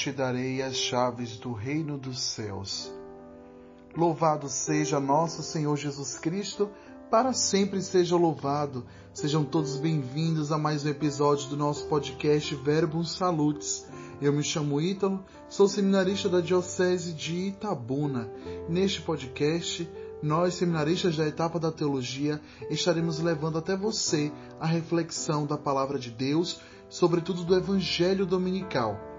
te darei as chaves do reino dos céus. Louvado seja nosso Senhor Jesus Cristo, para sempre seja louvado. Sejam todos bem-vindos a mais um episódio do nosso podcast Verbum Salutes. Eu me chamo Ítalo, sou seminarista da Diocese de Itabuna. Neste podcast, nós, seminaristas da etapa da teologia, estaremos levando até você a reflexão da palavra de Deus sobretudo do Evangelho Dominical.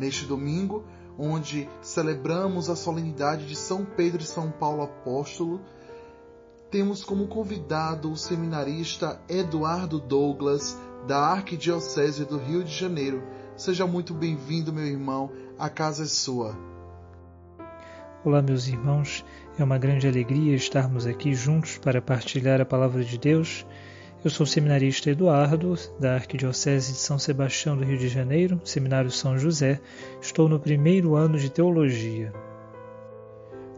Neste domingo, onde celebramos a solenidade de São Pedro e São Paulo Apóstolo, temos como convidado o seminarista Eduardo Douglas, da Arquidiocese do Rio de Janeiro. Seja muito bem-vindo, meu irmão, a casa é sua. Olá, meus irmãos, é uma grande alegria estarmos aqui juntos para partilhar a palavra de Deus eu sou o seminarista Eduardo, da Arquidiocese de São Sebastião do Rio de Janeiro, Seminário São José. Estou no primeiro ano de Teologia.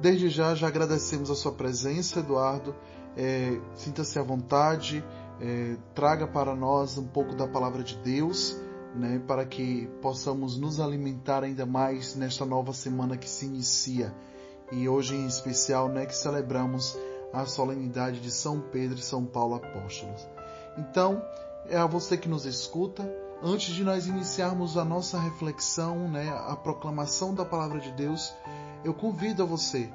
Desde já, já agradecemos a sua presença, Eduardo. É, Sinta-se à vontade, é, traga para nós um pouco da palavra de Deus, né, para que possamos nos alimentar ainda mais nesta nova semana que se inicia. E hoje, em especial, né, que celebramos a solenidade de São Pedro e São Paulo Apóstolos. Então, é a você que nos escuta, antes de nós iniciarmos a nossa reflexão, né, a proclamação da palavra de Deus, eu convido a você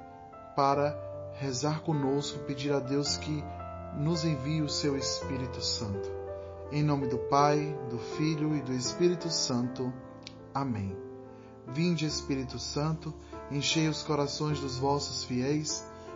para rezar conosco, pedir a Deus que nos envie o seu Espírito Santo. Em nome do Pai, do Filho e do Espírito Santo. Amém. Vinde, Espírito Santo, enchei os corações dos vossos fiéis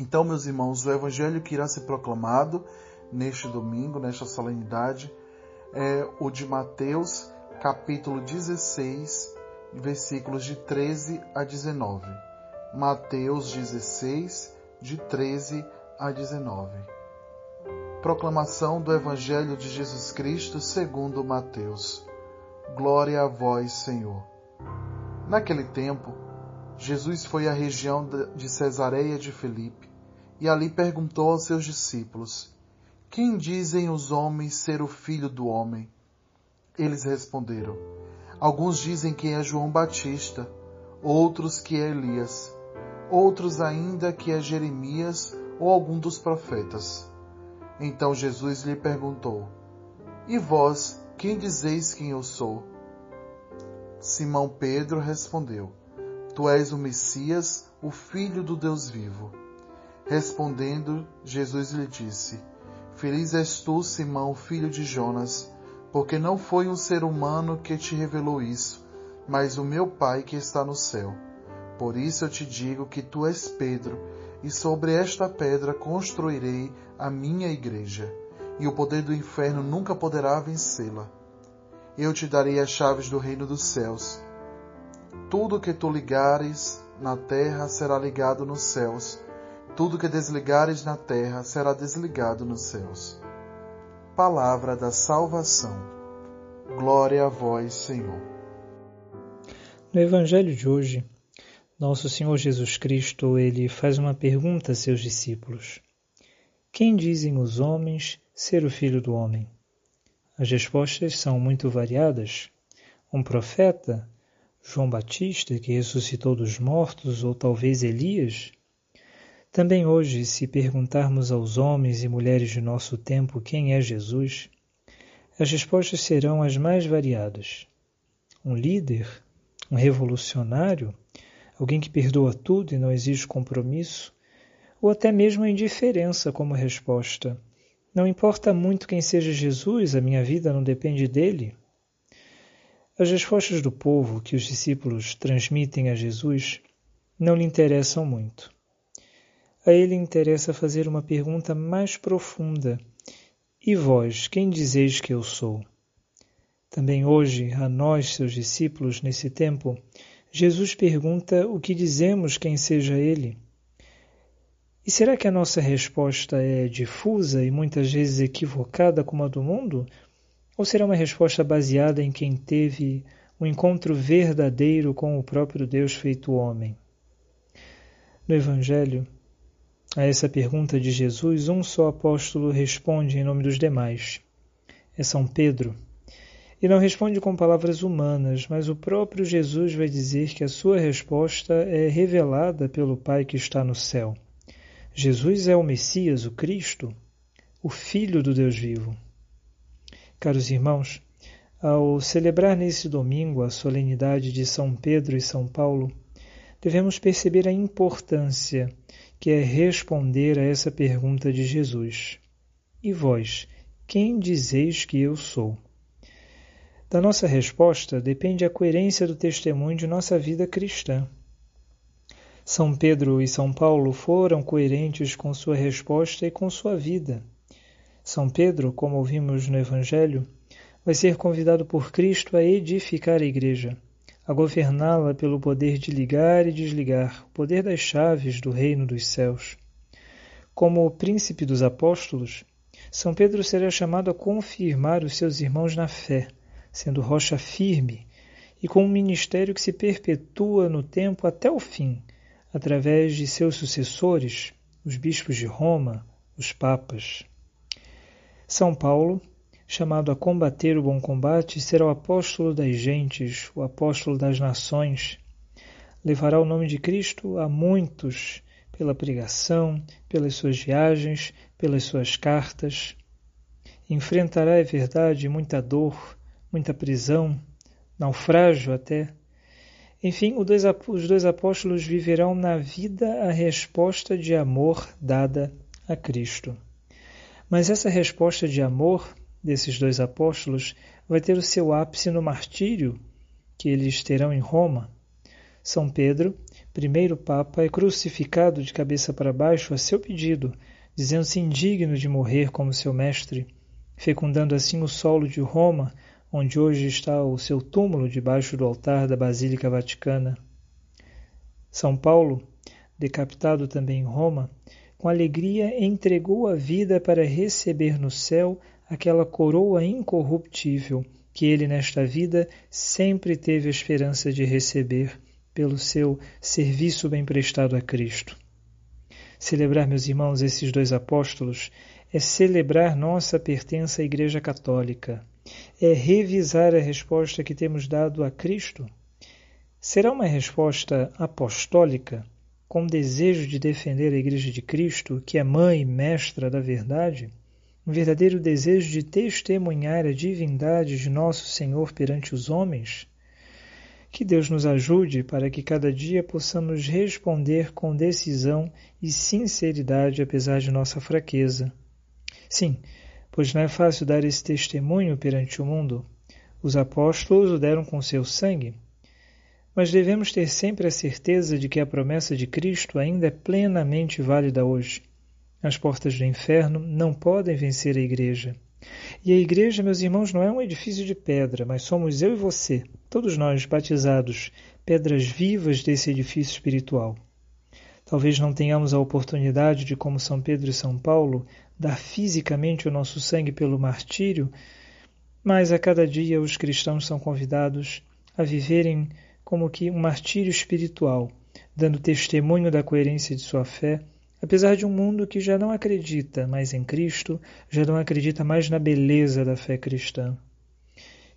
Então, meus irmãos, o evangelho que irá ser proclamado neste domingo, nesta solenidade, é o de Mateus, capítulo 16, versículos de 13 a 19. Mateus 16, de 13 a 19. Proclamação do Evangelho de Jesus Cristo segundo Mateus. Glória a vós, Senhor. Naquele tempo, Jesus foi à região de Cesareia de Filipe e ali perguntou aos seus discípulos: Quem dizem os homens ser o filho do homem? Eles responderam: Alguns dizem que é João Batista, outros que é Elias, outros ainda que é Jeremias ou algum dos profetas. Então Jesus lhe perguntou: E vós, quem dizeis quem eu sou? Simão Pedro respondeu: Tu és o Messias, o Filho do Deus vivo. Respondendo, Jesus lhe disse: Feliz és tu, Simão, filho de Jonas, porque não foi um ser humano que te revelou isso, mas o meu Pai que está no céu. Por isso eu te digo que tu és Pedro, e sobre esta pedra construirei a minha igreja, e o poder do inferno nunca poderá vencê-la. Eu te darei as chaves do reino dos céus. Tudo que tu ligares na terra será ligado nos céus tudo que desligares na terra será desligado nos céus. Palavra da salvação. Glória a vós, Senhor. No Evangelho de hoje, nosso Senhor Jesus Cristo, ele faz uma pergunta a seus discípulos: Quem dizem os homens ser o filho do homem? As respostas são muito variadas. Um profeta, João Batista, que ressuscitou dos mortos, ou talvez Elias, também hoje, se perguntarmos aos homens e mulheres de nosso tempo quem é Jesus, as respostas serão as mais variadas. Um líder? Um revolucionário? Alguém que perdoa tudo e não exige compromisso? Ou até mesmo a indiferença como resposta? Não importa muito quem seja Jesus, a minha vida não depende dele? As respostas do povo que os discípulos transmitem a Jesus não lhe interessam muito. A ele interessa fazer uma pergunta mais profunda. E vós, quem dizeis que eu sou? Também hoje, a nós, seus discípulos, nesse tempo, Jesus pergunta o que dizemos quem seja ele. E será que a nossa resposta é difusa e muitas vezes equivocada como a do mundo? Ou será uma resposta baseada em quem teve um encontro verdadeiro com o próprio Deus feito homem? No Evangelho, a essa pergunta de Jesus, um só apóstolo responde em nome dos demais. É São Pedro. E não responde com palavras humanas, mas o próprio Jesus vai dizer que a sua resposta é revelada pelo Pai que está no céu. Jesus é o Messias, o Cristo, o Filho do Deus vivo. Caros irmãos, ao celebrar nesse domingo a solenidade de São Pedro e São Paulo, devemos perceber a importância que é responder a essa pergunta de Jesus. E vós, quem dizeis que eu sou? Da nossa resposta depende a coerência do testemunho de nossa vida cristã. São Pedro e São Paulo foram coerentes com sua resposta e com sua vida. São Pedro, como ouvimos no Evangelho, vai ser convidado por Cristo a edificar a igreja a governá-la pelo poder de ligar e desligar, o poder das chaves do reino dos céus. Como o príncipe dos apóstolos, São Pedro será chamado a confirmar os seus irmãos na fé, sendo rocha firme e com um ministério que se perpetua no tempo até o fim, através de seus sucessores, os bispos de Roma, os papas. São Paulo chamado a combater o bom combate, será o apóstolo das gentes, o apóstolo das nações. Levará o nome de Cristo a muitos pela pregação, pelas suas viagens, pelas suas cartas. Enfrentará, é verdade, muita dor, muita prisão, naufrágio até. Enfim, os dois apóstolos viverão na vida a resposta de amor dada a Cristo. Mas essa resposta de amor desses dois apóstolos vai ter o seu ápice no martírio que eles terão em Roma. São Pedro, primeiro Papa, é crucificado de cabeça para baixo a seu pedido, dizendo-se indigno de morrer como seu mestre, fecundando assim o solo de Roma, onde hoje está o seu túmulo debaixo do altar da Basílica Vaticana. São Paulo, decapitado também em Roma, com alegria entregou a vida para receber no céu aquela coroa incorruptível que ele nesta vida sempre teve a esperança de receber pelo seu serviço bem prestado a Cristo. Celebrar, meus irmãos, esses dois apóstolos é celebrar nossa pertença à Igreja Católica, é revisar a resposta que temos dado a Cristo. Será uma resposta apostólica, com desejo de defender a Igreja de Cristo, que é mãe e mestra da verdade? Um verdadeiro desejo de testemunhar a divindade de nosso Senhor perante os homens? Que Deus nos ajude para que cada dia possamos responder com decisão e sinceridade apesar de nossa fraqueza. Sim, pois não é fácil dar esse testemunho perante o mundo. Os apóstolos o deram com seu sangue. Mas devemos ter sempre a certeza de que a promessa de Cristo ainda é plenamente válida hoje. As portas do inferno não podem vencer a igreja. E a igreja, meus irmãos, não é um edifício de pedra, mas somos eu e você, todos nós batizados, pedras vivas desse edifício espiritual. Talvez não tenhamos a oportunidade de, como São Pedro e São Paulo, dar fisicamente o nosso sangue pelo martírio, mas a cada dia os cristãos são convidados a viverem como que um martírio espiritual, dando testemunho da coerência de sua fé Apesar de um mundo que já não acredita mais em Cristo, já não acredita mais na beleza da fé cristã.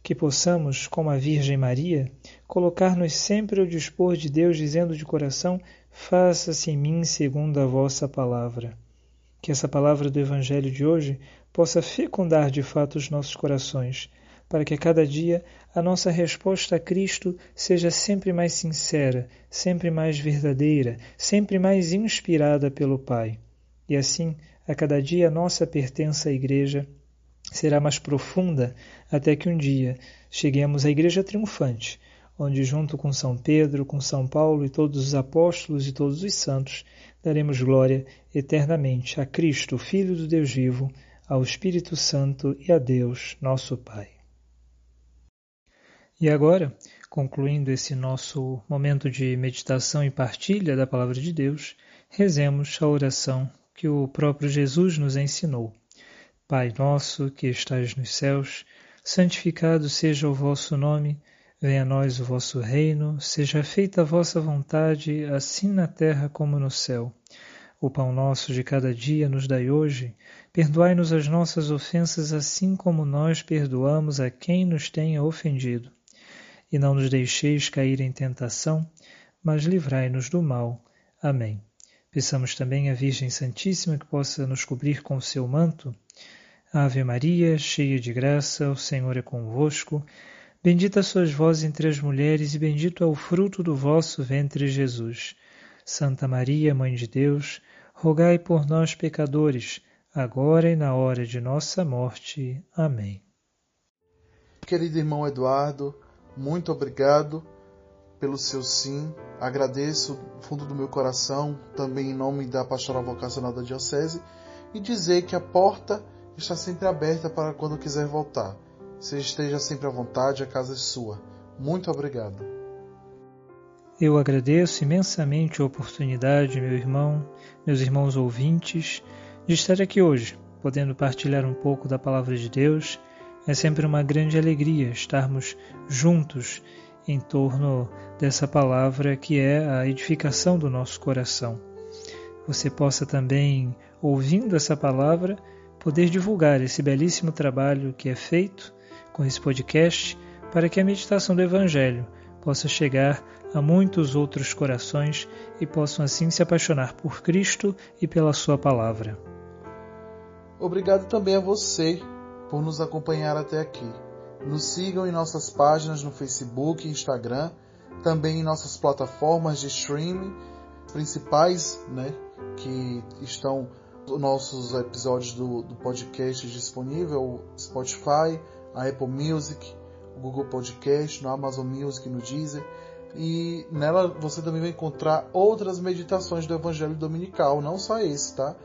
Que possamos, como a Virgem Maria, colocar-nos sempre ao dispor de Deus, dizendo de coração: Faça-se em mim segundo a vossa palavra. Que essa palavra do Evangelho de hoje possa fecundar de fato os nossos corações para que a cada dia a nossa resposta a Cristo seja sempre mais sincera, sempre mais verdadeira, sempre mais inspirada pelo Pai. E assim, a cada dia a nossa pertença à Igreja será mais profunda, até que um dia cheguemos à Igreja triunfante, onde, junto com São Pedro, com São Paulo e todos os apóstolos e todos os santos, daremos glória eternamente a Cristo, Filho do Deus vivo, ao Espírito Santo e a Deus, nosso Pai. E agora, concluindo esse nosso momento de meditação e partilha da palavra de Deus, rezemos a oração que o próprio Jesus nos ensinou. Pai nosso que estais nos céus, santificado seja o vosso nome, venha a nós o vosso reino, seja feita a vossa vontade, assim na terra como no céu. O pão nosso de cada dia nos dai hoje. Perdoai-nos as nossas ofensas, assim como nós perdoamos a quem nos tenha ofendido. E não nos deixeis cair em tentação, mas livrai-nos do mal. Amém. Peçamos também à Virgem Santíssima que possa nos cobrir com o seu manto. Ave Maria, cheia de graça, o Senhor é convosco. Bendita sois vós entre as mulheres, e bendito é o fruto do vosso ventre, Jesus. Santa Maria, Mãe de Deus, rogai por nós, pecadores, agora e na hora de nossa morte. Amém. Querido irmão Eduardo, muito obrigado pelo seu sim. Agradeço do fundo do meu coração, também em nome da Pastoral Vocacional da Diocese, e dizer que a porta está sempre aberta para quando quiser voltar. Você esteja sempre à vontade, a casa é sua. Muito obrigado. Eu agradeço imensamente a oportunidade, meu irmão, meus irmãos ouvintes, de estar aqui hoje, podendo partilhar um pouco da palavra de Deus. É sempre uma grande alegria estarmos juntos em torno dessa palavra que é a edificação do nosso coração. Você possa também, ouvindo essa palavra, poder divulgar esse belíssimo trabalho que é feito com esse podcast para que a meditação do Evangelho possa chegar a muitos outros corações e possam assim se apaixonar por Cristo e pela Sua palavra. Obrigado também a você por nos acompanhar até aqui. Nos sigam em nossas páginas no Facebook e Instagram, também em nossas plataformas de streaming principais, né, que estão nossos episódios do, do podcast disponível, Spotify, a Apple Music, o Google Podcast, no Amazon Music, no Deezer. E nela você também vai encontrar outras meditações do Evangelho Dominical, não só esse, tá?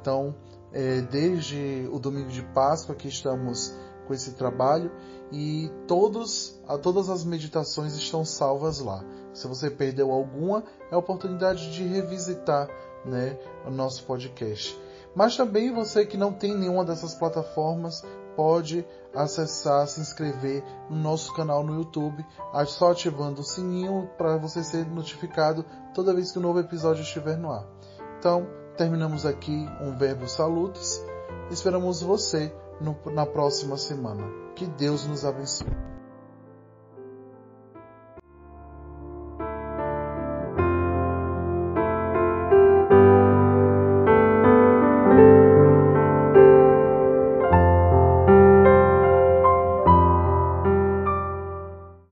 Então, é, desde o domingo de Páscoa que estamos com esse trabalho e todos, a, todas as meditações estão salvas lá. Se você perdeu alguma, é a oportunidade de revisitar né, o nosso podcast. Mas também você que não tem nenhuma dessas plataformas pode acessar, se inscrever no nosso canal no YouTube, só ativando o sininho para você ser notificado toda vez que um novo episódio estiver no ar. Então, terminamos aqui um verbo salutis. Esperamos você no, na próxima semana. Que Deus nos abençoe.